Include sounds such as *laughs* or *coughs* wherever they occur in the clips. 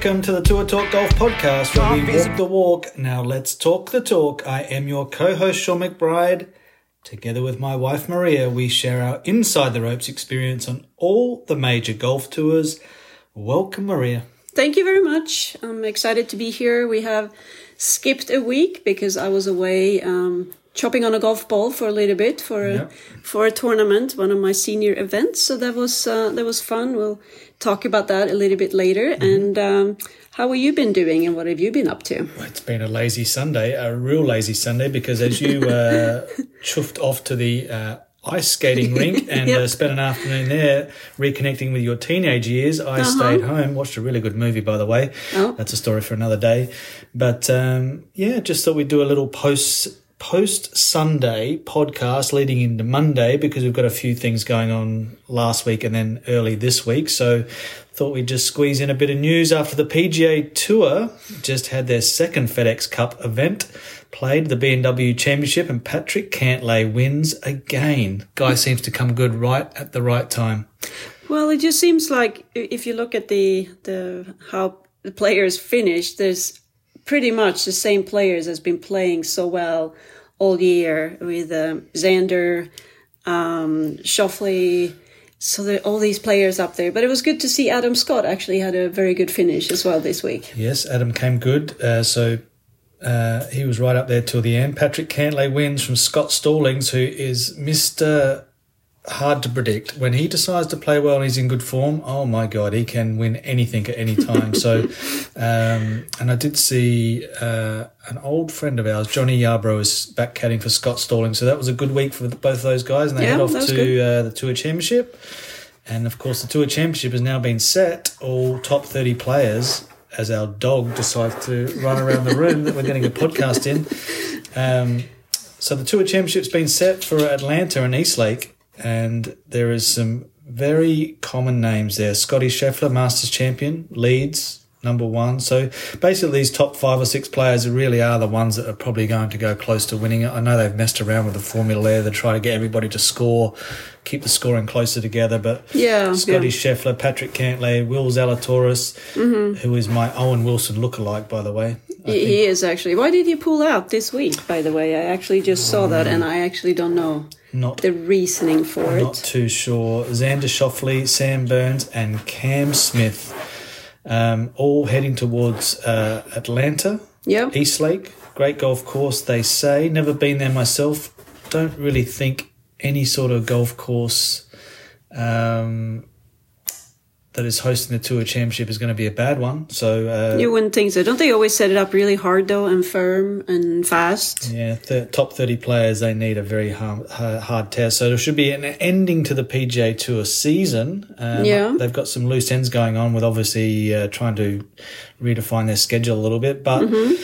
Welcome to the Tour Talk Golf Podcast, where we walk the walk. Now let's talk the talk. I am your co-host Shaun McBride. Together with my wife Maria, we share our inside the ropes experience on all the major golf tours. Welcome, Maria. Thank you very much. I'm excited to be here. We have skipped a week because I was away um, chopping on a golf ball for a little bit for a, Yep. for a tournament, one of my senior events. So that was uh, that was fun. We'll talk about that a little bit later. And um, how have you been doing, and what have you been up to? It's been a lazy Sunday, a real lazy Sunday, because as you uh, *laughs* chuffed off to the uh, ice skating rink *laughs* and Yep. uh, spent an afternoon there reconnecting with your teenage years, I stayed home, watched a really good movie, by the way. Oh. That's a story for another day. But um, yeah, just thought we'd do a little post post Sunday podcast leading into Monday because we've got a few things going on last week and then early this week. So thought we'd just squeeze in a bit of news after the PGA Tour just had their second FedEx Cup event. Played the BMW Championship and Patrick Cantlay wins again. Guy seems to come good right at the right time. Well, it just seems like if you look at the the how the players finish, there's pretty much the same players has been playing so well all year with um, Xander, um, Schauffele. So there all these players up there, but it was good to see Adam Scott actually had a very good finish as well this week. Yes, Adam came good. Uh, so uh, he was right up there till the end. Patrick Cantlay wins from Scott Stallings, who is Mr. Hard to predict. When he decides to play well and he's in good form, oh my God, he can win anything at any time. so, *laughs* um, and I did see uh, an old friend of ours, Johnny Yarbrough, is back caddying for Scott Stalling. So that was a good week for both those guys. And they Yeah, head off to uh, the Tour Championship. And of course, the Tour Championship has now been set. All top 30 players, as our dog decides to run around the room that we're getting a podcast in. Um, so the Tour Championship's been set for Atlanta and Eastlake. And there is some very common names there. Scotty Scheffler, Masters champion, leads, number one. So basically, these top five or six players really are the ones that are probably going to go close to winning it. I know they've messed around with the formula there. They're trying to get everybody to score, keep the scoring closer together. But Yeah, Scotty yeah. Scheffler, Patrick Cantlay, Will Zalatoris, mm-hmm. who is my Owen Wilson lookalike, by the way. He, he is actually. Why did you pull out this week? By the way, I actually just saw that, and I actually don't know not the reasoning for Not it. Not too sure. Xander Schauffele, Sam Burns, and Cam Smith, um, all heading towards uh, Atlanta, Yeah. Eastlake. Great golf course, they say. Never been there myself. Don't really think any sort of golf course um, that is hosting the Tour Championship is going to be a bad one. So uh, You wouldn't think so. Don't they always set it up really hard though, and firm and fast? Yeah, the top 30 players, they need a very hard, hard test. So there should be an ending to the PGA Tour season. Um, Yeah. They've got some loose ends going on with obviously uh, trying to redefine their schedule a little bit. But, Mm-hmm.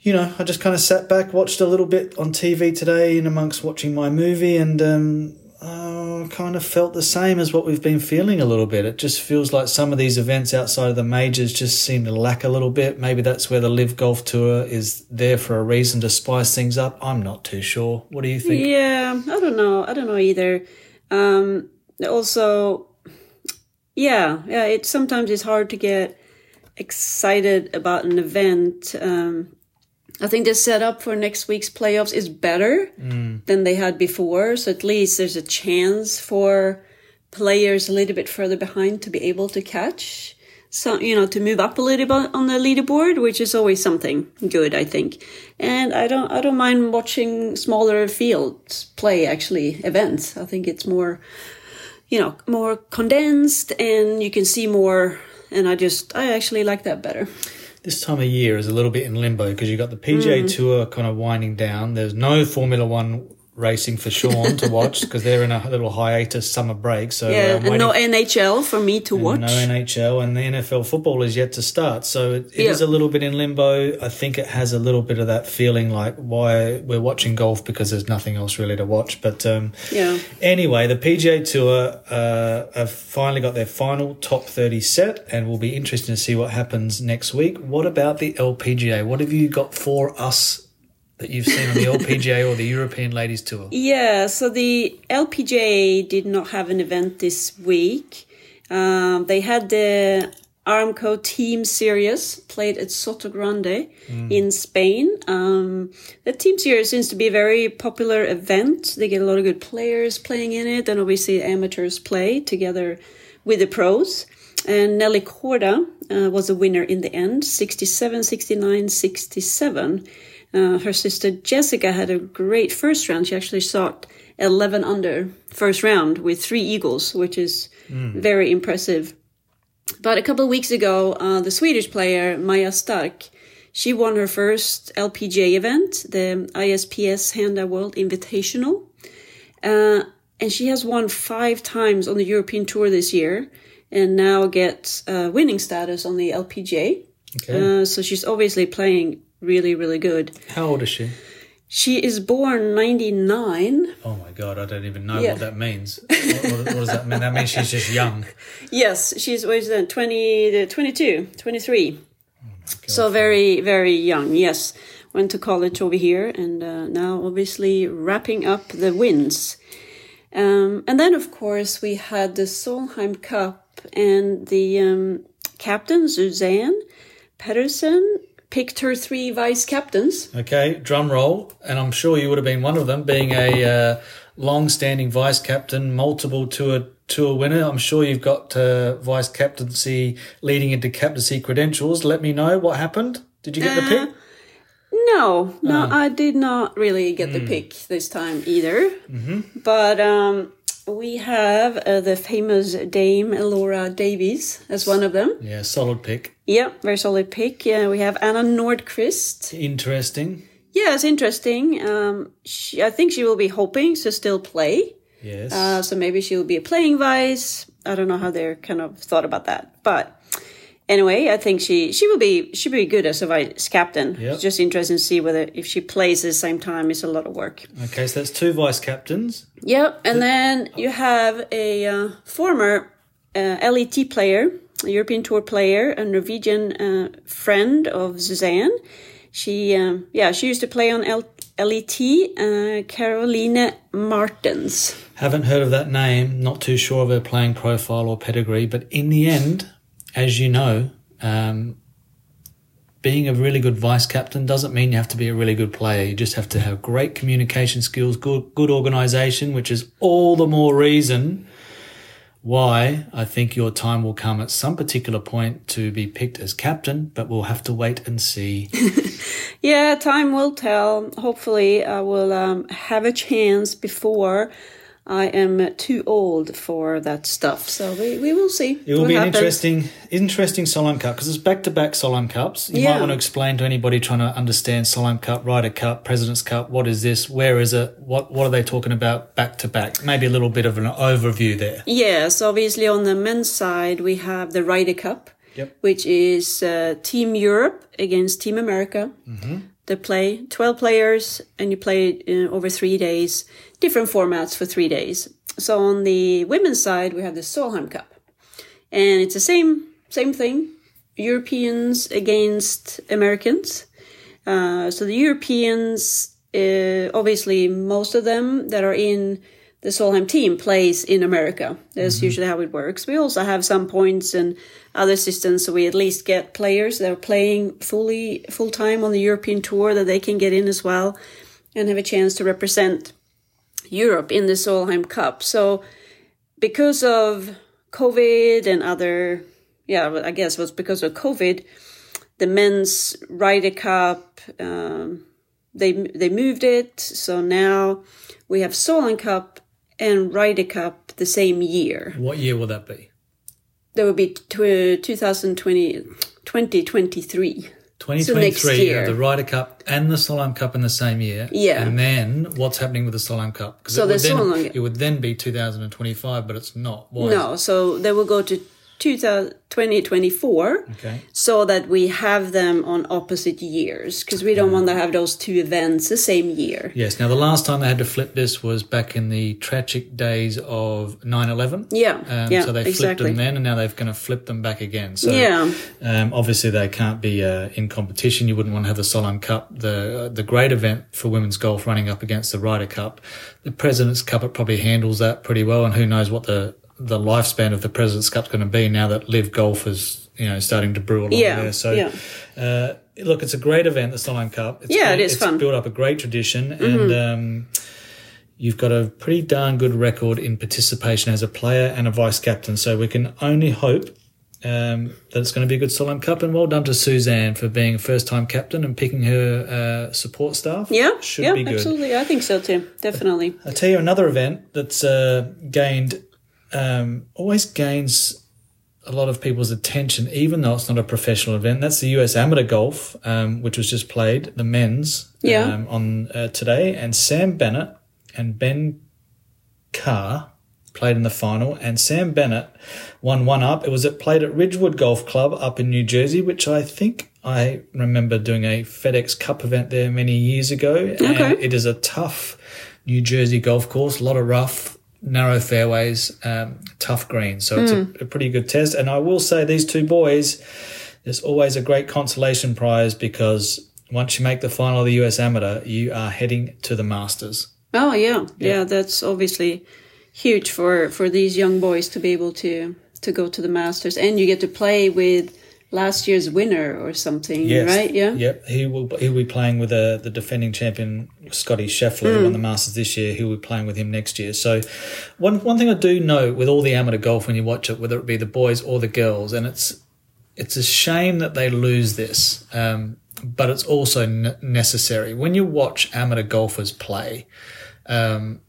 you know, I just kind of sat back, watched a little bit on TV today in amongst watching my movie and um, uh, kind of felt the same as what we've been feeling a little bit. It just feels like some of these events outside of the majors just seem to lack a little bit. Maybe that's where the LIV Golf Tour is there for a reason to spice things up. I'm not too sure. What do you think? Yeah, I don't know. I don't know either. Um, also, yeah, yeah. It sometimes it's hard to get excited about an event. Um, I think the setup for next week's playoffs is better mm. than they had before. So at least there's a chance for players a little bit further behind to be able to catch. So, you know, to move up a little bit on the leaderboard, which is always something good, I think. And I don't, I don't mind watching smaller fields play actually events. I think it's more, you know, more condensed and you can see more. And I just, I actually like that better. This time of year is a little bit in limbo because you've got the PGA Mm. Tour kind of winding down. There's no Formula One racing for Shaun to *laughs* watch because they're in a little hiatus summer break. So Yeah, uh, and no NHL for me to watch. No NHL and the NFL football is yet to start. So it, it is Yeah. a little bit in limbo. I think it has a little bit of that feeling like why we're watching golf because there's nothing else really to watch. But um, Yeah. anyway, the PGA Tour uh, have finally got their final top 30 set and we'll be interesting to see what happens next week. What about the LPGA? What have you got for us that you've seen on the LPGA or the European Ladies Tour? Yeah, so the LPGA did not have an event this week. Um, they had the Aramco Team Series played at Sotogrande in Spain. Um, the Team Series seems to be a very popular event. They get a lot of good players playing in it, and obviously amateurs play together with the pros. And Nelly Korda uh, was the winner in the end 67, 69, 67. Uh, her sister Jessica had a great first round. She actually shot 11 under first round with three eagles, which is very impressive. But a couple of weeks ago, uh, the Swedish player Maja Stark, she won her first LPGA event, the ISPS Handa World Invitational. Uh, and she has won five times on the European Tour this year and now gets uh, winning status on the LPGA. Okay. Uh, so she's obviously playing really, really good. How old is she? She is born 99. Oh my god, I don't even know Yeah. what that means. what, what, what does that mean? That means she's just young. *laughs* Yes, she's what is that? 20, uh, 22, 23. so very, very young. Yes, went to college over here, and uh, now obviously wrapping up the wins. Um, and then, of course, we had the Solheim Cup, and the um, captain Suzann Pettersen picked her three vice captains. Okay, drum roll, and I'm sure you would have been one of them, being a uh, long-standing vice captain, multiple tour tour winner. I'm sure you've got uh, vice captaincy leading into captaincy credentials. Let me know what happened. Did you get the pick? No, no, I did not really get the pick this time either. But um, we have uh, the famous Dame Laura Davies as one of them. Yeah, solid pick. Yep, very solid pick. Yeah, we have Anna Nordqvist. Interesting. Yeah, it's interesting. Um, she, I think she will be hoping to still play. Yes. Uh, so maybe she'll be a playing vice. I don't know how they're kind of thought about that, but anyway, I think she she will be she will be good as a vice captain. Yep. It's just interesting to see whether if she plays at the same time, it's a lot of work. okay, so that's two vice captains. Yep, and then you have a uh, former uh, LET player, a European Tour player, a Norwegian uh, friend of Suzann. She, um, yeah, she used to play on L- LET, uh, Caroline Martens. Haven't heard of that name. Not too sure of her playing profile or pedigree. But in the end, as you know, um, being a really good vice captain doesn't mean you have to be a really good player. You just have to have great communication skills, good good organisation, which is all the more reason why I think your time will come at some particular point to be picked as captain. But we'll have to wait and see. *laughs* Yeah, time will tell. Hopefully, I will um, have a chance before I am too old for that stuff. So we, we will see. It will be an interesting, interesting Solheim Cup because it's back to back Solheim Cups. You might Yeah. want to explain to anybody trying to understand Solheim Cup, Ryder Cup, President's Cup. What is this? Where is it? What What are they talking about back to back? Maybe a little bit of an overview there. Yes, obviously on the men's side, we have the Ryder Cup, Yep. which is uh, Team Europe against Team America. They play 12 players and you play uh, over three days, different formats for three days. So on the women's side, we have the Solheim Cup. And it's the same, same thing. Europeans against Americans. Uh, so the Europeans, uh, obviously, most of them that are in the Solheim team plays in America. That's usually how it works. We also have some points and other systems, so we at least get players that are playing fully full time on the European tour that they can get in as well and have a chance to represent Europe in the Solheim Cup. So because of COVID and other, yeah, I guess it was because of COVID, the men's Ryder Cup, um, they they moved it. So now we have Solheim Cup and Ryder Cup the same year. What year will that be? There will be tw- 2020, 2023. 2023, you year. the Ryder Cup and the Solheim Cup in the same year. Yeah. And then what's happening with the Solheim Cup? So it would, the then, Solheim- it would then be 2025, but it's not. Why? No, so they will go to 2000 2024 Okay. so that we have them on opposite years because we don't want to have those two events the same year. Yes. Now, the last time they had to flip this was back in the tragic days of 9 11. Yeah, Um, yeah, so they flipped exactly. them then, and now they're going to flip them back again. So Yeah. um, obviously they can't be uh, in competition. You wouldn't want to have the Solheim Cup, the uh, the great event for women's golf, running up against the Ryder Cup. The President's Cup it probably handles that pretty well, and who knows what the the lifespan of the President's Cup's going to be now that LIV Golf is you know starting to brew along Yeah, there. So yeah. uh, look, it's a great event, the Solheim Cup. It's Yeah, it been- is it's fun. Mm-hmm. built up a great tradition, and um, you've got a pretty darn good record in participation as a player and a vice captain. So we can only hope. Um, that it's going to be a good Solheim Cup, and well done to Suzann for being a first-time captain and picking her uh, support staff. Yeah, should yeah, be good. absolutely. I think so too. Definitely. I'll tell you another event that's uh, gained, um, always gains a lot of people's attention, even though it's not a professional event. That's the US Amateur Golf, um, which was just played, the men's, Yeah. um, on uh, today. And Sam Bennett and Ben Carr played in the final, and Sam Bennett won one up. It was at, played at Ridgewood Golf Club up in New Jersey, which I think I remember doing a FedEx Cup event there many years ago. Okay. And it is a tough New Jersey golf course, a lot of rough, narrow fairways, um, tough greens. So it's a, a pretty good test. And I will say these two boys, there's always a great consolation prize because once you make the final of the US Amateur, you are heading to the Masters. Oh yeah, yeah. That's obviously huge for for these young boys to be able to to go to the Masters, and you get to play with last year's winner or something, right? Yeah. Yep. He will. He'll be playing with uh, the defending champion Scotty Scheffler, who won the Masters this year. He'll be playing with him next year. So, one one thing I do know with all the amateur golf when you watch it, whether it be the boys or the girls, and it's it's a shame that they lose this, um, but it's also n- necessary when you watch amateur golfers play. Um,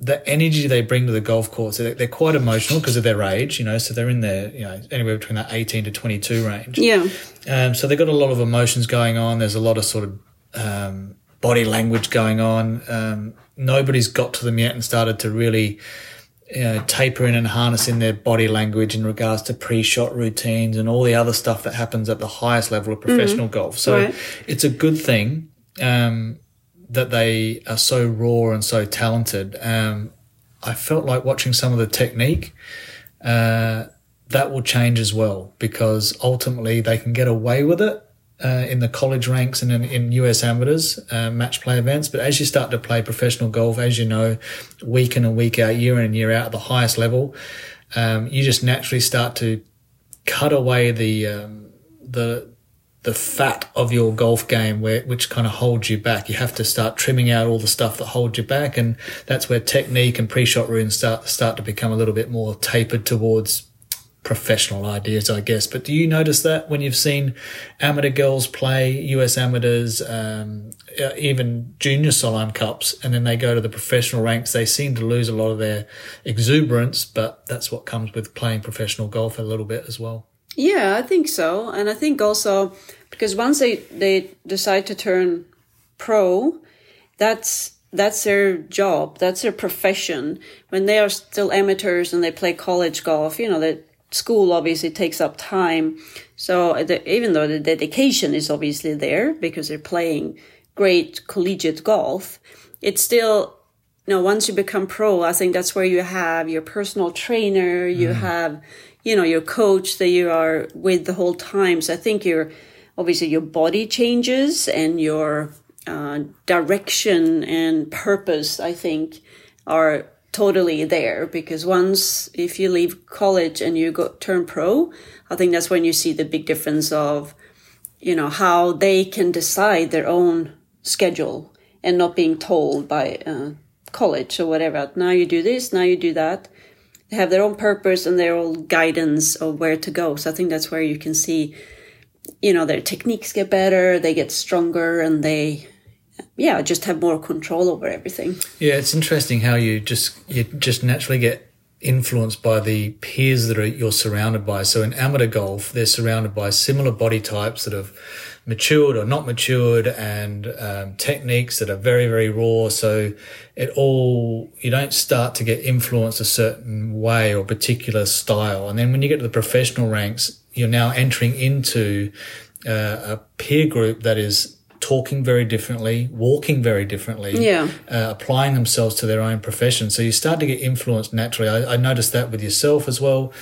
the energy they bring to the golf course, they're, they're quite emotional because of their age, you know, so they're in their, you know, anywhere between that 18 to 22 range. Yeah. Um, so they've got a lot of emotions going on. There's a lot of sort of um, body language going on. Um, nobody's got to them yet and started to really you know, taper in and harness in their body language in regards to pre-shot routines and all the other stuff that happens at the highest level of professional golf. So Right. it's a good thing um, that they are so raw and so talented. Um, I felt like watching some of the technique. Uh, that will change as well because ultimately they can get away with it uh, in the college ranks and in, in US amateurs uh, match play events. But as you start to play professional golf, as you know, week in and week out, year in and year out at the highest level, um, you just naturally start to cut away the um, the the fat of your golf game where which kind of holds you back. You have to start trimming out all the stuff that holds you back and that's where technique and pre-shot runes start start to become a little bit more tapered towards professional ideas, I guess. But do you notice that when you've seen amateur girls play US amateurs, um, uh, even junior Solheim Cups, and then they go to the professional ranks, they seem to lose a lot of their exuberance, but that's what comes with playing professional golf a little bit as well. Yeah, I think so, and I think also because once they they decide to turn pro, that's that's their job, that's their profession. When they are still amateurs and they play college golf, you know, the school obviously takes up time. So the, even though the dedication is obviously there because they're playing great collegiate golf, it's still you know, once you become pro, I think that's where you have your personal trainer, you mm. have, you know, your coach that you are with the whole time. So I think your, obviously your body changes and your uh, direction and purpose, I think, are totally there because once if you leave college and you go turn pro, I think that's when you see the big difference of, you know, how they can decide their own schedule and not being told by uh, college or whatever. Now you do this, now you do that. They have their own purpose and their own guidance of where to go. So I think that's where you can see, you know, their techniques get better, they get stronger, and they, yeah, just have more control over everything. Yeah, it's interesting how you just you just naturally get influenced by the peers that are, you're surrounded by. So in amateur golf, they're surrounded by similar body types that have matured or not matured, and um, techniques that are very very raw. So it all you don't start to get influenced a certain way or particular style, and then when you get to the professional ranks, you're now entering into uh, a peer group that is talking very differently, walking very differently, Yeah. uh, applying themselves to their own profession. So you start to get influenced naturally. I, I noticed that with yourself as well.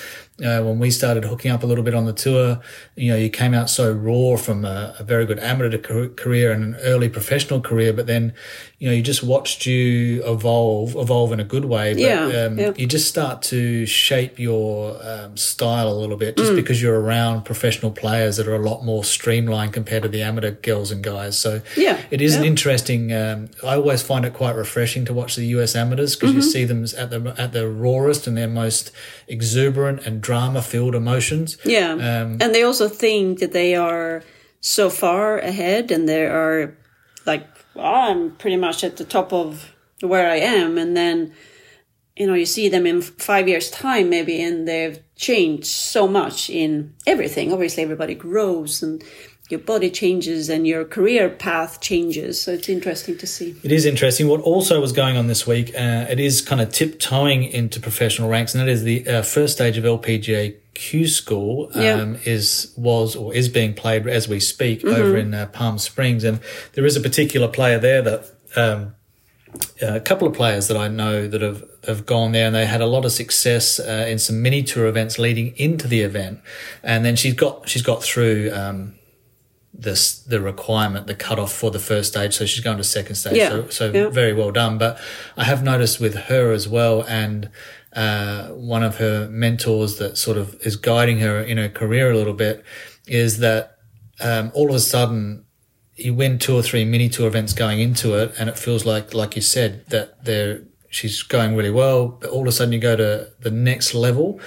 Uh, when we started hooking up a little bit on the tour, you know, you came out so raw from a, a very good amateur career and an early professional career, but then, you know, you just watched you evolve, evolve in a good way. But, Yeah, um, yeah. you just start to shape your um, style a little bit just Mm. because you're around professional players that are a lot more streamlined compared to the amateur girls and guys. So Yeah, it is an interesting. Um, I always find it quite refreshing to watch the US amateurs because Mm-hmm. you see them at the at their rawest and their most exuberant and drama filled emotions. Yeah. Um, and they also think that they are so far ahead and they are like, well, I'm pretty much at the top of where I am. And then, you know, you see them in five years' time, maybe, and they've changed so much in everything. Obviously, everybody grows and your body changes and your career path changes. So it's interesting to see. It is interesting. What also was going on this week, uh, it is kind of tiptoeing into professional ranks, and that is the uh, first stage of LPGA Q School um, Yeah. is was or is being played as we speak over in uh, Palm Springs, and there is a particular player there that. Um, a couple of players that I know that have have gone there and they had a lot of success uh, in some mini tour events leading into the event, and then she's got she's got through um, this the requirement the cutoff for the first stage, so she's going to second stage. Yeah, So, so yeah. very well done. But I have noticed with her as well, and uh, one of her mentors that sort of is guiding her in her career a little bit is that um, all of a sudden you win two or three mini tour events going into it, and it feels like, like you said, that they're she's going really well. But all of a sudden, you go to the next level,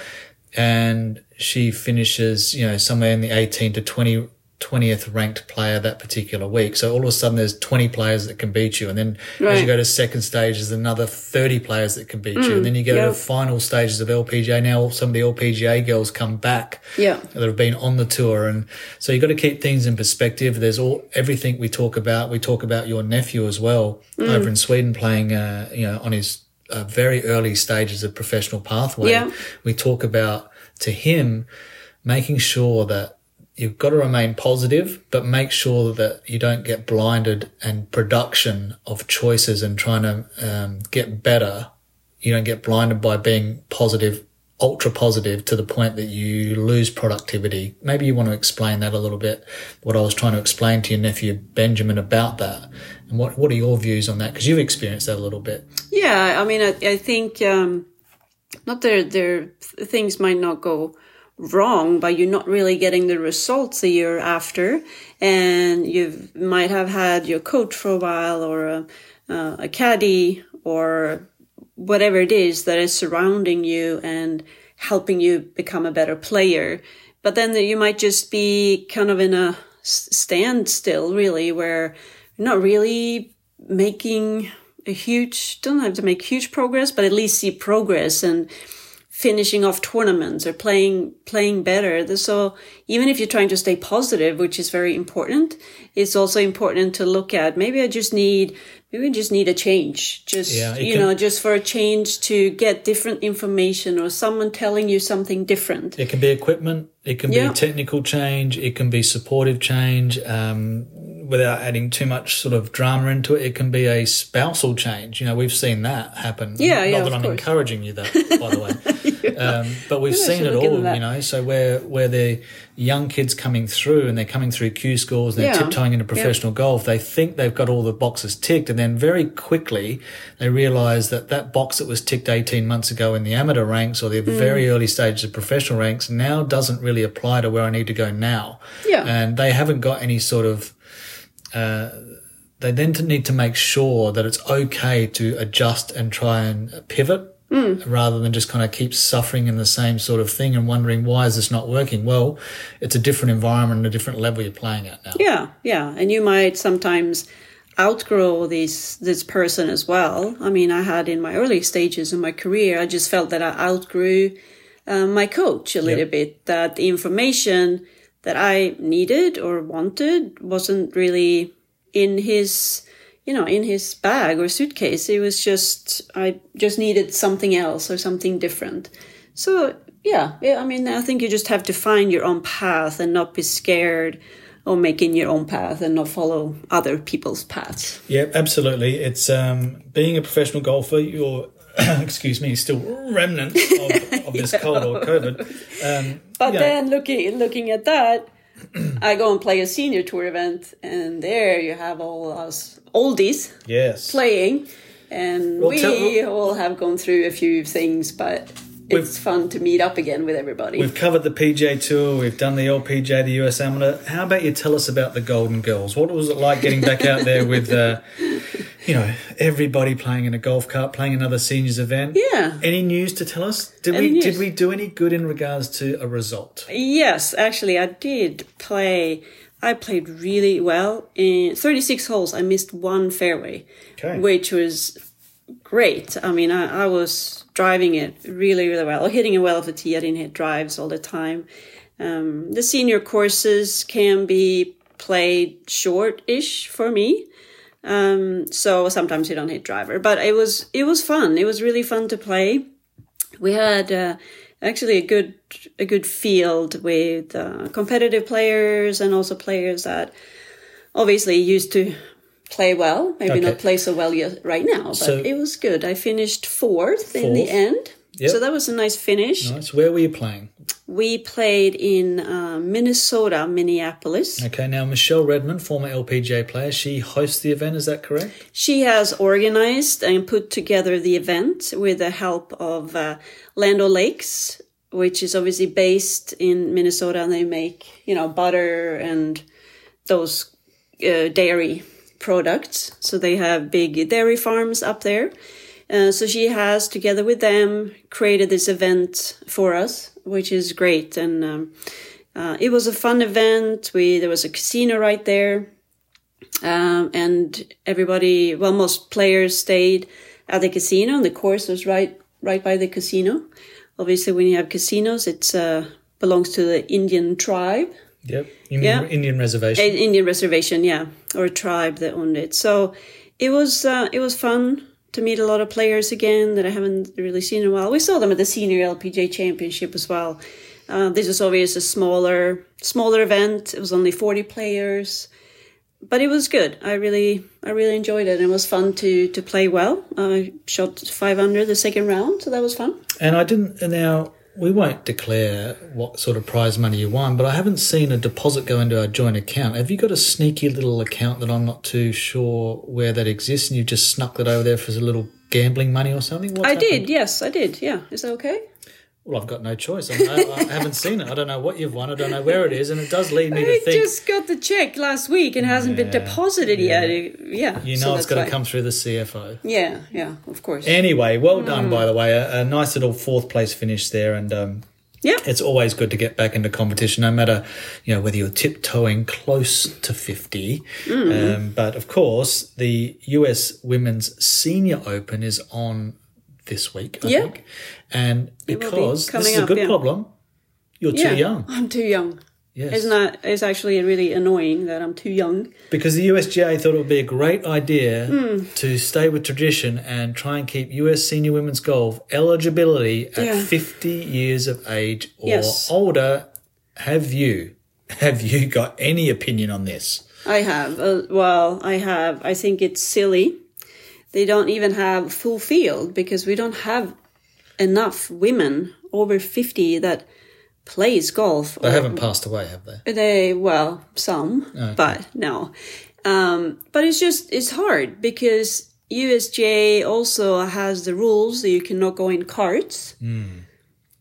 and she finishes, you know, somewhere in the eighteen to 20, 20th ranked player that particular week. So all of a sudden, there's twenty players that can beat you, and then as you go to second stage, there's another thirty players that can beat you, and then you go yeah. to final stages of LPGA. Now some of the LPGA girls come back Yeah. that have been on the tour and so you've got to keep things in perspective there's all everything we talk about we talk about your nephew as well Mm. over in sweden playing uh, you know on his uh, very early stages of professional pathway Yeah. we talk about to him making sure that you've got to remain positive but make sure that you don't get blinded and production of choices and trying to um, get better you don't get blinded by being positive, ultra positive to the point that you lose productivity. Maybe you want to explain that a little bit. What I was trying to explain to your nephew Benjamin about that, and what what are your views on that? Because you've experienced that a little bit. Yeah, I mean, I, I think um, not there. There things might not go wrong, but you're not really getting the results a year after, and you might have had your coach for a while, or a, uh, a caddy, or whatever it is that is surrounding you and helping you become a better player. But then you might just be kind of in a standstill, really, where you're not really making a huge, don't have to make huge progress, but at least see progress and finishing off tournaments or playing playing better. So even if you're trying to stay positive, which is very important, it's also important to look at maybe I just need maybe I just need a change. Just Yeah, you can- know, just for a change to get different information or someone telling you something different. It can be equipment, it can Yeah. be technical change, it can be supportive change. Um, without adding too much sort of drama into it, it can be a spousal change. You know, we've seen that happen. Yeah, Not yeah, that I'm course. encouraging you that, by the way. *laughs* *laughs* um, but we've seen it all, you know. So where where the young kids coming through and they're coming through Q schools, they're Yeah. tiptoeing into professional golf. They think they've got all the boxes ticked, and then very quickly they realise that that box that was ticked 18 months ago in the amateur ranks or the Mm. very early stages of professional ranks now doesn't really apply to where I need to go now. Yeah. And they haven't got any sort of uh, they then need to make sure that it's okay to adjust and try and pivot rather than just kind of keep suffering in the same sort of thing and wondering why is this not working well it's a different environment and a different level you're playing at now Yeah, yeah, and you might sometimes outgrow this this person as well. I mean, I had in my early stages of my career, I just felt that I outgrew uh, my coach a little Yep. bit. That the information that I needed or wanted wasn't really in his, you know, in his bag or suitcase. It was just I just needed something else or something different. So yeah, yeah. I mean, I think you just have to find your own path and not be scared or making your own path and not follow other people's paths. Yeah, absolutely. It's um, being a professional golfer. You're *coughs* excuse me, still remnants of, of this cold or *laughs* COVID. Um, But yeah, then looking looking at that, *clears throat* I go and play a senior tour event, and there you have all us oldies yes, playing, and Well, we all have gone through a few things, but it's fun to meet up again with everybody. We've covered the PGA Tour. We've done the LPGA, the US Amateur. How about you tell us about the Golden Girls? What was it like getting back out there with, uh, you know, everybody playing in a golf cart, playing another seniors event? Yeah. Any news to tell us? Did Any we news? did we do any good in regards to a result? Yes, actually, I did play. I played really well in 36 holes. I missed one fairway, Okay. which was great. I mean, I, I was driving it really, really well, hitting it well off the tee. I didn't hit drives all the time. Um, the senior courses can be played short-ish for me. Um, so sometimes you don't hit driver, but it was it was fun. It was really fun to play. We had uh, actually a good a good field with uh, competitive players and also players that obviously used to play well. Maybe Okay. not play so well yet right now, but So- it was good. I finished fourth, in the end. Yep. So that was a nice finish. Nice. Where were you playing? We played in uh, Minnesota, Minneapolis. Okay, now Michele Redman, former LPGA player, she hosts the event. Is that correct? She has organized and put together the event with the help of uh, Land Lakes, which is obviously based in Minnesota, and they make you know butter and those uh, dairy products. So they have big dairy farms up there. Uh, so she has, together with them, created this event for us, which is great. And um, uh, it was a fun event. We there was a casino right there um, and everybody, well, most players stayed at the casino, and the course was right right by the casino. Obviously, when you have casinos, it's uh, belongs to the Indian tribe, Yep. Yeah. Indian reservation? uh, Indian reservation, yeah, or a tribe that owned it. So it was uh, it was fun to meet a lot of players again that I haven't really seen in a while. We saw them at the senior LPGA championship as well. Uh, this was obviously a smaller smaller event. It was only forty players, but it was good. I really I really enjoyed it. and It was fun to to play well. I shot five under the second round, so that was fun. And I didn't. Now we won't declare what sort of prize money you won, but I haven't seen a deposit go into our joint account. Have you got a sneaky little account that I'm not too sure where that exists, and you've just snuck that over there for a little gambling money or something? What's I happened? did, yes, I did. Yeah, is that okay? Well, I've got no choice. I, I, haven't seen it. I don't know what you've won. I don't know where it is, and it does lead me to I think. just got the check last week and hasn't been Yeah, deposited yet. Yeah, You so know it's that's got to come through the CFO. Yeah, yeah, of course. Anyway, well done, Mm. by the way. A, a nice little fourth place finish there, and um, yeah, it's always good to get back into competition, no matter you know whether you're tiptoeing close to fifty. Mm. Um, but of course, the US Women's Senior Open is on this week, I Yeah. think, and will be because this is a up, good yeah. problem, you're yeah. too young. I'm too young. Yes, Isn't that? It's actually really annoying that I'm too young. because the USGA thought it would be a great idea Hmm. to stay with tradition and try and keep US senior women's golf eligibility at Yeah. 50 years of age or Yes. older. Have you have you got any opinion on this? I have. Uh, well, I have. I think it's silly. They don't even have full field because we don't have enough women over 50 that plays golf. They haven't passed away, have they? They well, some, but no. Um, but it's just it's hard because USGA also has the rules that you cannot go in carts.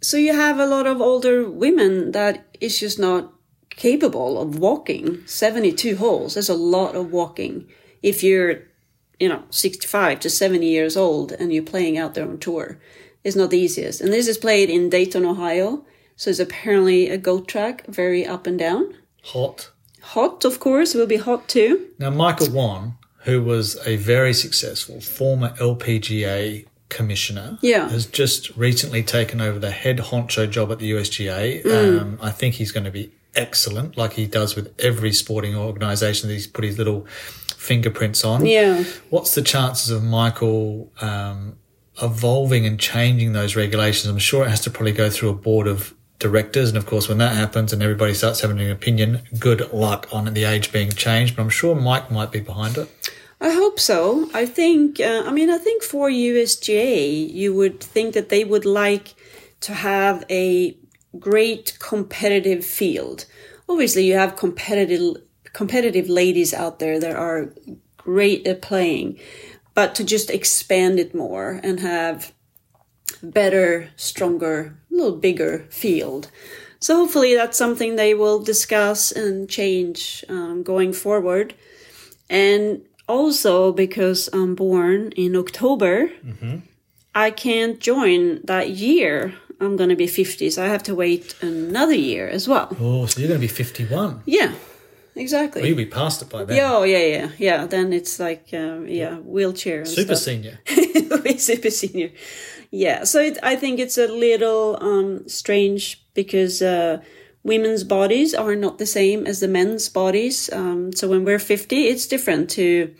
So you have a lot of older women that is just not capable of walking 72 holes. There's a lot of walking if you're, you know, 65 to 70 years old and you're playing out there on tour. It's not the easiest. And this is played in Dayton, Ohio. So it's apparently a goat track, very up and down. Hot. Hot, of course, will be hot too. Now, Michael Whan, who was a very successful former LPGA commissioner, Yeah. has just recently taken over the head honcho job at the USGA. Mm. Um, I think he's going to be excellent, like he does with every sporting organisation that he's put his little fingerprints on. Yeah. What's the chances of Michael um, evolving and changing those regulations? I'm sure it has to probably go through a board of directors, and of course, when that happens and everybody starts having an opinion, good luck on the age being changed. But I'm sure Mike might be behind it. I hope so. I think, uh, I mean, I think for USGA, you would think that they would like to have a great competitive field. Obviously, you have competitive competitive ladies out there that are great at playing, but to just expand it more and have better, stronger, a little bigger field. So hopefully that's something they will discuss and change um, going forward. And also because I'm born in October, I can't join that year. I'm going to be 50, so I have to wait another year as well. Oh, so you're going to be 51. Yeah, exactly. Well, you'll be past it by then. Yeah, oh, yeah, yeah, yeah. Then it's like, um, yeah, wheelchair Super stuff. senior. *laughs* super senior. Yeah, so it, I think it's a little um, strange because uh, women's bodies are not the same as the men's bodies. Um, so when we're 50, it's different to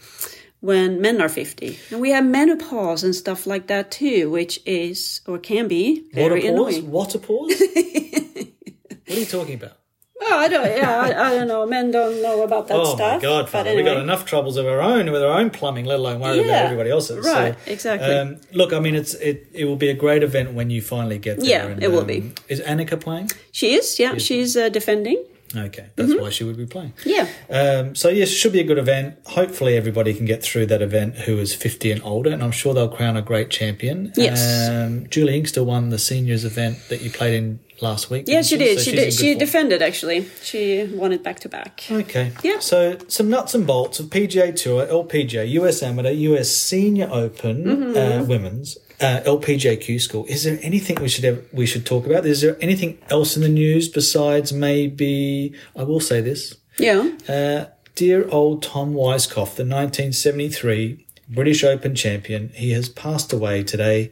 when men are 50. And we have menopause and stuff like that too, which is, or can be, very Water annoying. Water pause? *laughs* what are you talking about? Oh, I don't, yeah, I, I don't know. Men don't know about that oh stuff. my god, Father, anyway. we got enough troubles of our own with our own plumbing, let alone worry about everybody else's. right, So, exactly. Um, look, I mean, it's it, it will be a great event when you finally get there. Yeah, and, it will um, be. Is Annika playing? She is, yeah, she's uh, defending. Okay, that's Mm-hmm. why she would be playing. Yeah. Um, so yes, should be a good event. Hopefully, everybody can get through that event who is fifty and older, and I'm sure they'll crown a great champion. Yes. Um, Juli Inkster won the seniors event that you played in last week. Yeah, she did. So she did. She form. defended actually. She won it back to back. Okay. Yeah. So some nuts and bolts of PGA Tour, LPGA, US Amateur, US Senior Open, Mm-hmm. uh, Women's, uh, LPGA Q School. Is there anything we should have, we should talk about? Is there anything else in the news besides maybe? I will say this. Yeah. Uh, dear old Tom Weiskopf, the 1973 British Open champion, he has passed away today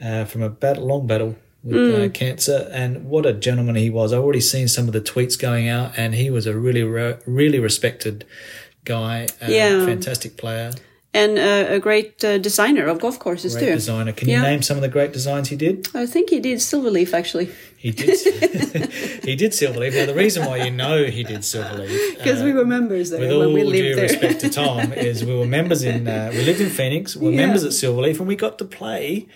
uh, from a battle, long battle with uh, cancer. And what a gentleman he was! I've already seen some of the tweets going out, and he was a really, re- really respected guy. Uh, Yeah. fantastic player, And uh, a great uh, designer of golf courses great too. designer. Can you name some of the great designs he did? I think he did Silverleaf actually. He did. *laughs* *laughs* he did Silverleaf. Now the reason why you know he did Silverleaf Because we were members there with when all we due there. respect to Tom, *laughs* is we were members in uh, we lived in Phoenix, we were Yeah. members at Silverleaf, and we got to play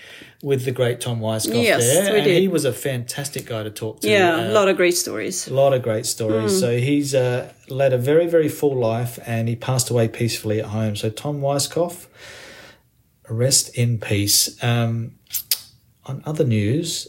with the great Tom Weiskopf Yes, there, we and did. he was a fantastic guy to talk to. yeah, Uh, a lot of great stories. a lot of great stories. Hmm. So he's uh, led a very very full life, and he passed away peacefully at home. So Tom Weiskopf, rest in peace. Um, on other news.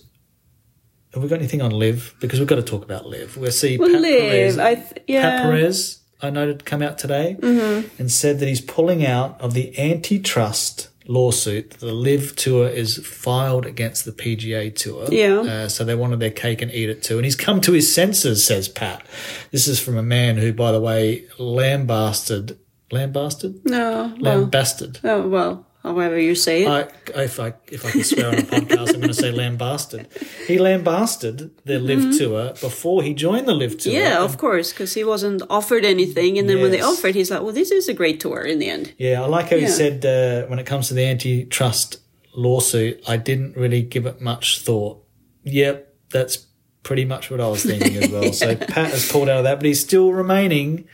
Have we got anything on LIV? Because we've got to talk about LIV. We'll see Well, Pat Liv, Perez. I th- yeah. Pat Perez, I noted, come out today Mm-hmm. and said that he's pulling out of the antitrust lawsuit. The LIV Tour is filed against the PGA Tour. Yeah. Uh, so they wanted their cake and eat it too. And he's come to his senses, says Pat. This is from a man who, by the way, lambasted, lambasted, No, well, lambasted. oh, well, however you say it. I, if I if I can swear on a podcast, I'm going to say lambasted. He lambasted the LIV Tour before he joined the LIV Tour. Mm-hmm. yeah, of course, because he wasn't offered anything, and then when they offered, he's like, "Well, this is a great tour." In the end, Yeah, I like how he said uh, when it comes to the antitrust lawsuit, I didn't really give it much thought. Yep, that's pretty much what I was thinking as well. So *laughs* Pat has pulled out of that, but he's still remaining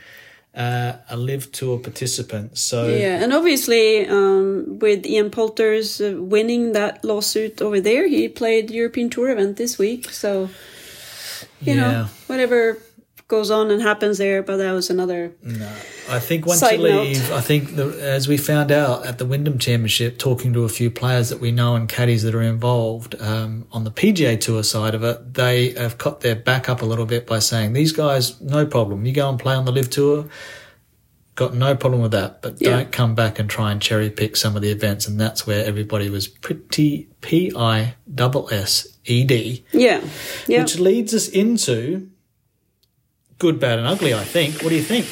uh, a LIV tour participant. So yeah, and obviously, um, with Ian Poulter's uh, winning that lawsuit over there, he played European Tour event this week. So, you Yeah. know, whatever goes on and happens there, but that was another. No, I think once you note. leave, I think the, as we found out at the Wyndham Championship, talking to a few players that we know and caddies that are involved um, on the PGA Tour side of it, they have cut their back up a little bit by saying these guys, no problem. You go and play on the LIV Tour, got no problem with that, but Yeah. don't come back and try and cherry pick some of the events, and that's where everybody was pretty P I double S E D, Yeah, yeah. which leads us into good, bad, and ugly. I think. What do you think?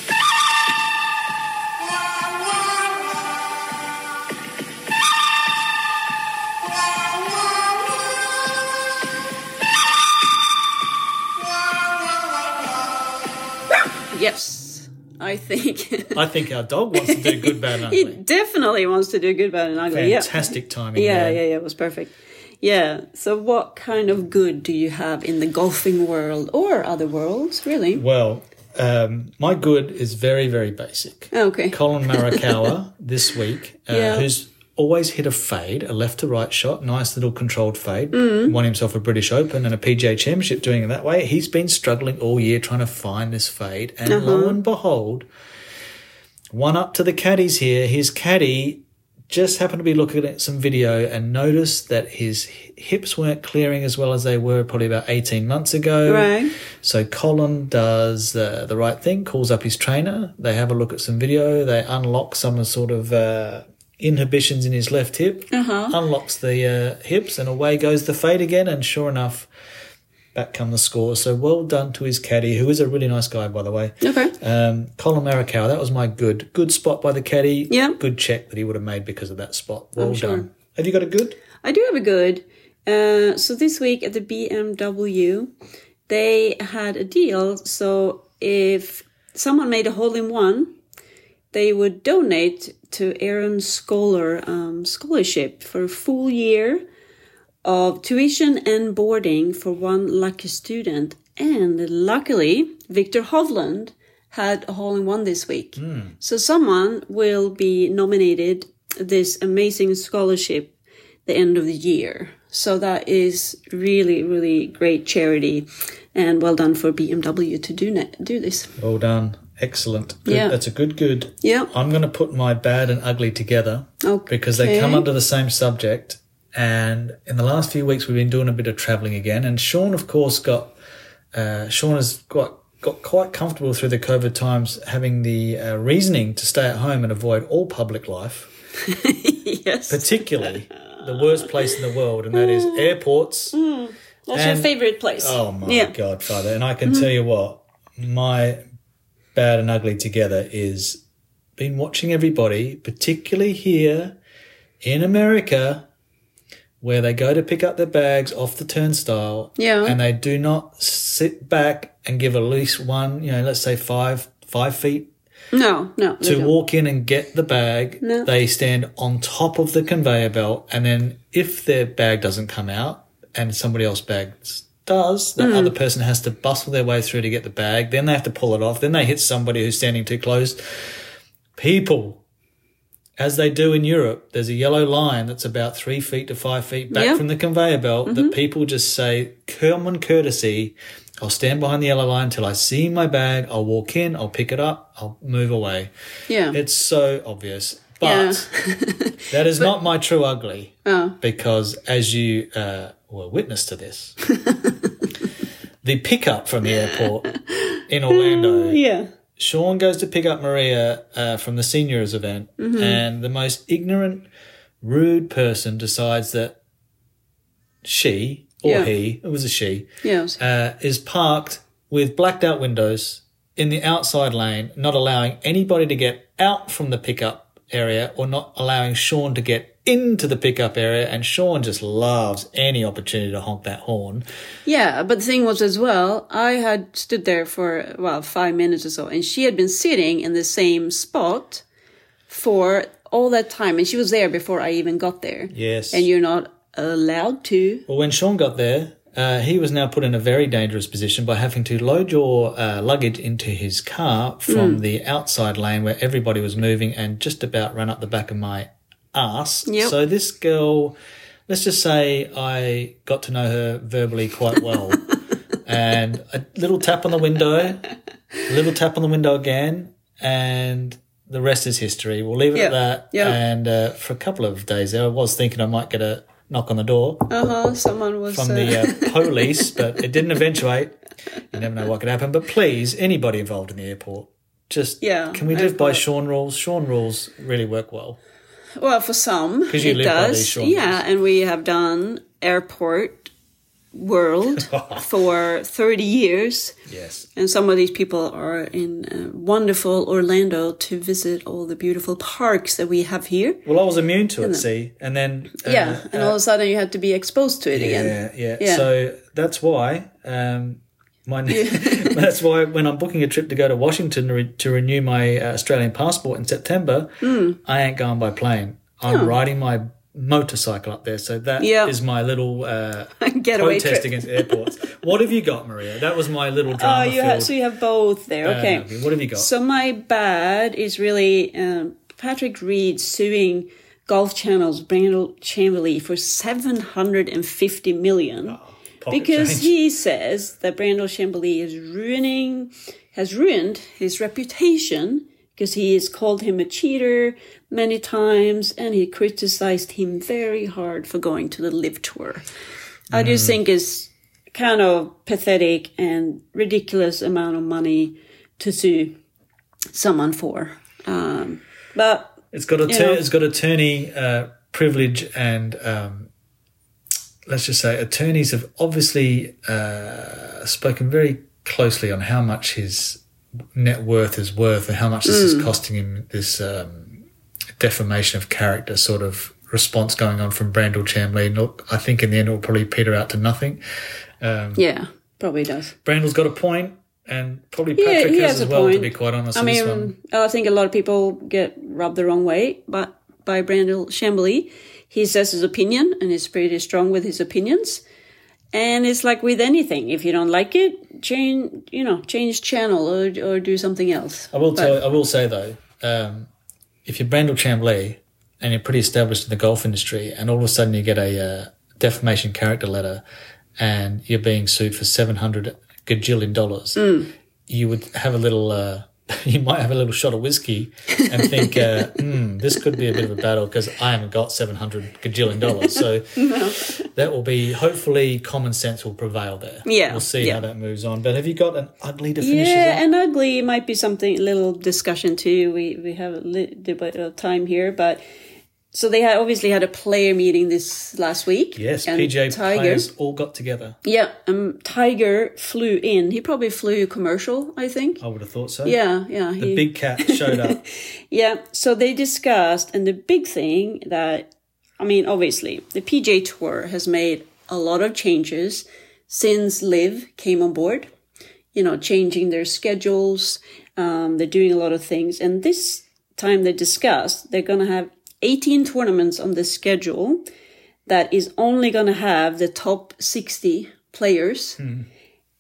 yes, I think *laughs* I think our dog wants to do good, bad, and he definitely wants to do good, bad, and ugly. Yeah. Fantastic timing. Yeah, there. yeah, yeah, it was perfect. Yeah. So, what kind of good do you have in the golfing world or other worlds, really? Well, Um, my good is very, very basic. Okay. Collin *laughs* Morikawa this week, uh, Yeah. who's always hit a fade, a left to right shot, nice little controlled fade. Mm. Won himself a British Open and a PGA Championship doing it that way. He's been struggling all year trying to find this fade, and Uh-huh. lo and behold, one up to the caddies here. His caddy just happened to be looking at some video and noticed that his hips weren't clearing as well as they were probably about 18 months ago. Right. So Collin does uh, the right thing, calls up his trainer. They have a look at some video. They unlock some sort of uh, inhibitions in his left hip, Uh-huh. unlocks the uh, hips, and away goes the fade again. And sure enough, back come the score. So well done to his caddy, who is a really nice guy, by the way. Okay. Um, Collin Morikawa, that was my good. Good spot by the caddy. Yeah. Good check that he would have made because of that spot. Well I'm sure. done. Have you got a good? I do have a good. Uh, so this week at the BMW, they had a deal. So if someone made a hole in one, they would donate to Evans Scholar um, scholarship for a full year of tuition and boarding for one lucky student. And luckily, Viktor Hovland had a hole in one this week. Hmm. So someone will be nominated this amazing scholarship the end of the year. So that is really, really great charity, and well done for BMW to do ne- do this. Well done. Excellent. Good. Yeah. That's a good good. Yeah. I'm going to put my bad and ugly together Okay. because they come under the same subject. And in the last few weeks, we've been doing a bit of traveling again. And Shaun, of course, got uh, Shaun has got got quite comfortable through the COVID times, having the uh, reasoning to stay at home and avoid all public life, *laughs* yes. particularly the worst place in the world, and that is airports. That's your favorite place. Oh my Yeah. god, Father! And I can tell you what, my bad and ugly together is been watching everybody, particularly here in America, where they go to pick up their bags off the turnstile, Yeah. and they do not sit back and give at least one, you know, let's say five five feet No, no. to walk in and get the bag. No. They stand on top of the conveyor belt, and then if their bag doesn't come out and somebody else's bag does, that Hmm. other person has to bustle their way through to get the bag. Then they have to pull it off. Then they hit somebody who's standing too close. People, as they do in Europe, there's a yellow line that's about three feet to five feet back Yeah. Mm-hmm. from the conveyor belt that people just say, common courtesy. I'll stand behind the yellow line till I see my bag. I'll walk in. I'll pick it up. I'll move away. Yeah. It's so obvious. Yeah. But *laughs* that is not my true ugly oh. because, as you uh, were witness to this, *laughs* the pickup from the airport in Orlando, *laughs* Yeah. Shaun goes to pick up Maria uh, from the seniors event, Mm-hmm. and the most ignorant, rude person decides that she or Yeah. he, it was a she, Yes. uh, is parked with blacked out windows in the outside lane, not allowing anybody to get out from the pickup area or not allowing Shaun to get into the pickup area. And Shaun just loves any opportunity to honk that horn. Yeah, but the thing was as well, I had stood there for, well, five minutes or so, and she had been sitting in the same spot for all that time, and she was there before I even got there. Yes. And you're not allowed to. Well, when Shaun got there, uh, he was now put in a very dangerous position by having to load your uh, luggage into his car from the outside lane where everybody was moving and just about ran up the back of my ass. Yep. So this girl, let's just say I got to know her verbally quite well. *laughs* and a little tap on the window, a little tap on the window again, and the rest is history. We'll leave it Yeah. at that. Yeah. And uh, for a couple of days there, I was thinking I might get a knock on the door Uh huh. Someone was. from uh, the uh, *laughs* police, but it didn't eventuate. You never know what could happen. But please, anybody involved in the airport, just Yeah, can we live by. Shaun rules? Shaun rules really work well. Well, for some, it does. Yeah, and we have done airport world *laughs* for 30 years. Yes. And some of these people are in uh, wonderful Orlando to visit all the beautiful parks that we have here. Well, I was immune to it, see, and then uh, yeah, and all of a sudden you had to be exposed to it again. Yeah, yeah, Yeah. So that's why. Um, my, *laughs* that's why when I'm booking a trip to go to Washington to, re- to renew my uh, Australian passport in September, Hmm. I ain't going by plane. I'm Oh. riding my motorcycle up there. So that is Yeah. my little uh, *laughs* Getaway protest trip. against airports. *laughs* what have you got, Maria? That was my little Oh, drama you have, filled. so you have both there. Okay. uh, what have you got? So my bad is really um, Patrick Reed suing Golf Channel's Brandel Chamblee for seven hundred and fifty million Pocket because change. he says that Brandel Chamblee is ruining, has ruined his reputation because he has called him a cheater many times and he criticized him very hard for going to the LIV tour. I Mm. just think is kind of pathetic and ridiculous amount of money to sue someone for. Um, but It's got a know. it's got attorney uh, privilege and um, let's just say attorneys have obviously uh, spoken very closely on how much his net worth is worth and how much this Mm. is costing him this um, defamation of character sort of response going on from Brandel Chamblee. And look, I think in the end it will probably peter out to nothing. yeah, probably does. Brandel's got a point, and probably Yeah, Patrick he has has as well. To be quite honest, I mean. I think a lot of people get rubbed the wrong way, but by Brandel Chamblee, he says his opinion and he's pretty strong with his opinions. And it's like with anything, if you don't like it, change, you know, change channel or or do something else. I will But- tell. I will say though, um, if you're Brandel Chamblee and you're pretty established in the golf industry, and all of a sudden you get a uh, defamation character letter, and you're being sued for seven hundred gajillion dollars, Mm. you would have a little. Uh, *laughs* you might have a little shot of whiskey and think, uh, hmm, this could be a bit of a battle because I haven't got seven hundred gajillion dollars. So *laughs* that will be hopefully common sense will prevail there. Yeah, we'll see yeah. how that moves on. But have you got an ugly to finish? Yeah, an ugly might be something a little discussion too. We we have a little bit of time here, but so they had obviously had a player meeting this last week. Yes, PJ Tiger. players all got together. Yeah, um, Tiger flew in. He probably flew commercial, I think. I would have thought so. Yeah, yeah. The He, big cat showed up. *laughs* yeah, so they discussed, and the big thing that, I mean, obviously, the PGA Tour has made a lot of changes since LIV came on board. You know, changing their schedules. Um, they're doing a lot of things, and this time they discussed they're going to have 18 tournaments on the schedule that is only going to have the top 60 players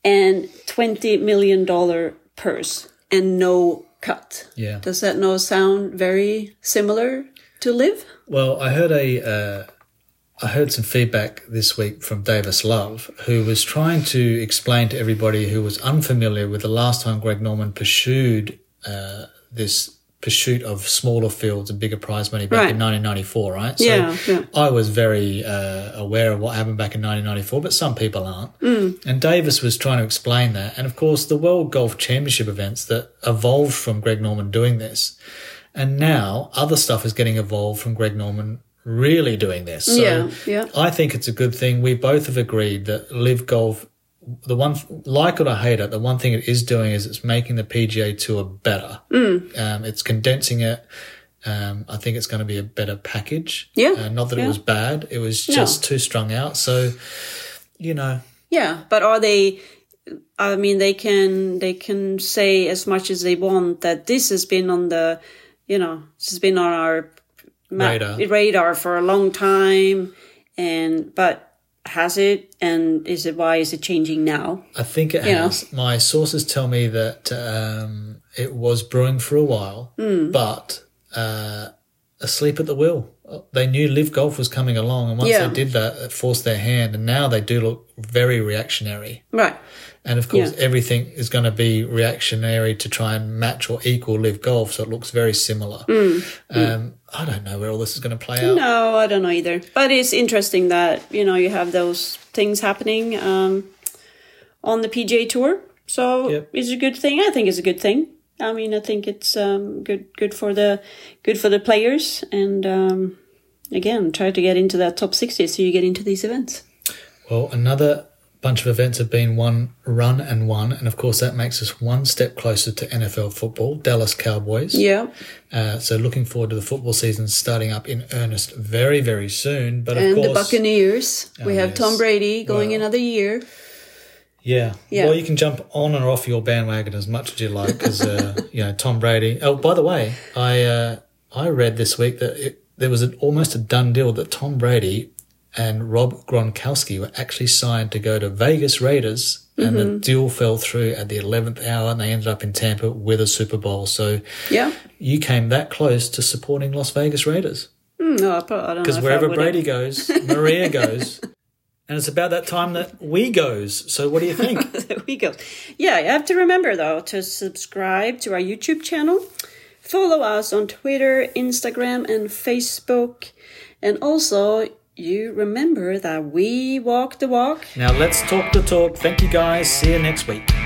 and 20 million dollar purse and no cut. Yeah. Does that no sound very similar to LIV? Well, I heard a, uh, I heard some feedback this week from Davis Love, who was trying to explain to everybody who was unfamiliar with the last time Greg Norman pursued uh, this pursuit of smaller fields and bigger prize money back in 1994, right? So Yeah, yeah. I was very uh, aware of what happened back in 1994, but some people aren't. And Davis was trying to explain that. And of course, the World Golf Championship events that evolved from Greg Norman doing this. And now other stuff is getting evolved from Greg Norman really doing this. So Yeah, yeah. I think it's a good thing. We both have agreed that LIV Golf, the one, like it or hate it, the one thing it is doing is it's making the PGA Tour better. Mm. Um, it's condensing it. Um, I think it's going to be a better package. Yeah, Uh, not that yeah. it was bad. It was just too strung out. So, you know, Yeah, but are they? I mean, they can they can say as much as they want that this has been on the, you know, this has been on our ma- Radar. radar for a long time, and but has it? And is it why is it changing now? I think it You know. has. My sources tell me that um, it was brewing for a while, Hmm. but uh, asleep at the wheel. They knew LIV Golf was coming along, and once Yeah. they did that, it forced their hand, and now they do look very reactionary. Right. And of course, Yeah. everything is going to be reactionary to try and match or equal LIV Golf, so it looks very similar. Um, I don't know where all this is going to play out. No, I don't know either. But it's interesting that you know you have those things happening um, on the PGA Tour. So Yep. it's a good thing. I think it's a good thing. I mean, I think it's um, good good for the good for the players, and um, again, try to get into that top sixty so you get into these events. Well, another bunch of events have been one run and won, and of course that makes us one step closer to NFL football, Dallas Cowboys. Yeah, Uh, so looking forward to the football season starting up in earnest very, very soon. But of and course, the Buccaneers. we Oh, have yes. Tom Brady going Well. another year. yeah. Yeah. Well, you can jump on and off your bandwagon as much as you like, because uh, *laughs* you know Tom Brady. Oh, by the way, I uh, I read this week that it, there was an, almost a done deal that Tom Brady and Rob Gronkowski were actually signed to go to Vegas Raiders, and the deal fell through at the eleventh hour, and they ended up in Tampa with a Super Bowl. So Yeah. you came that close to supporting Las Vegas Raiders Mm, no, I, pro- I don't know. because wherever Brady goes, *laughs* Maria goes. And it's about that time that we goes. So what do you think? *laughs* we go. Yeah, you have to remember though to subscribe to our YouTube channel, follow us on Twitter, Instagram, and Facebook, and also you remember that we walk the walk. now let's talk the talk. Thank you guys. See you next week.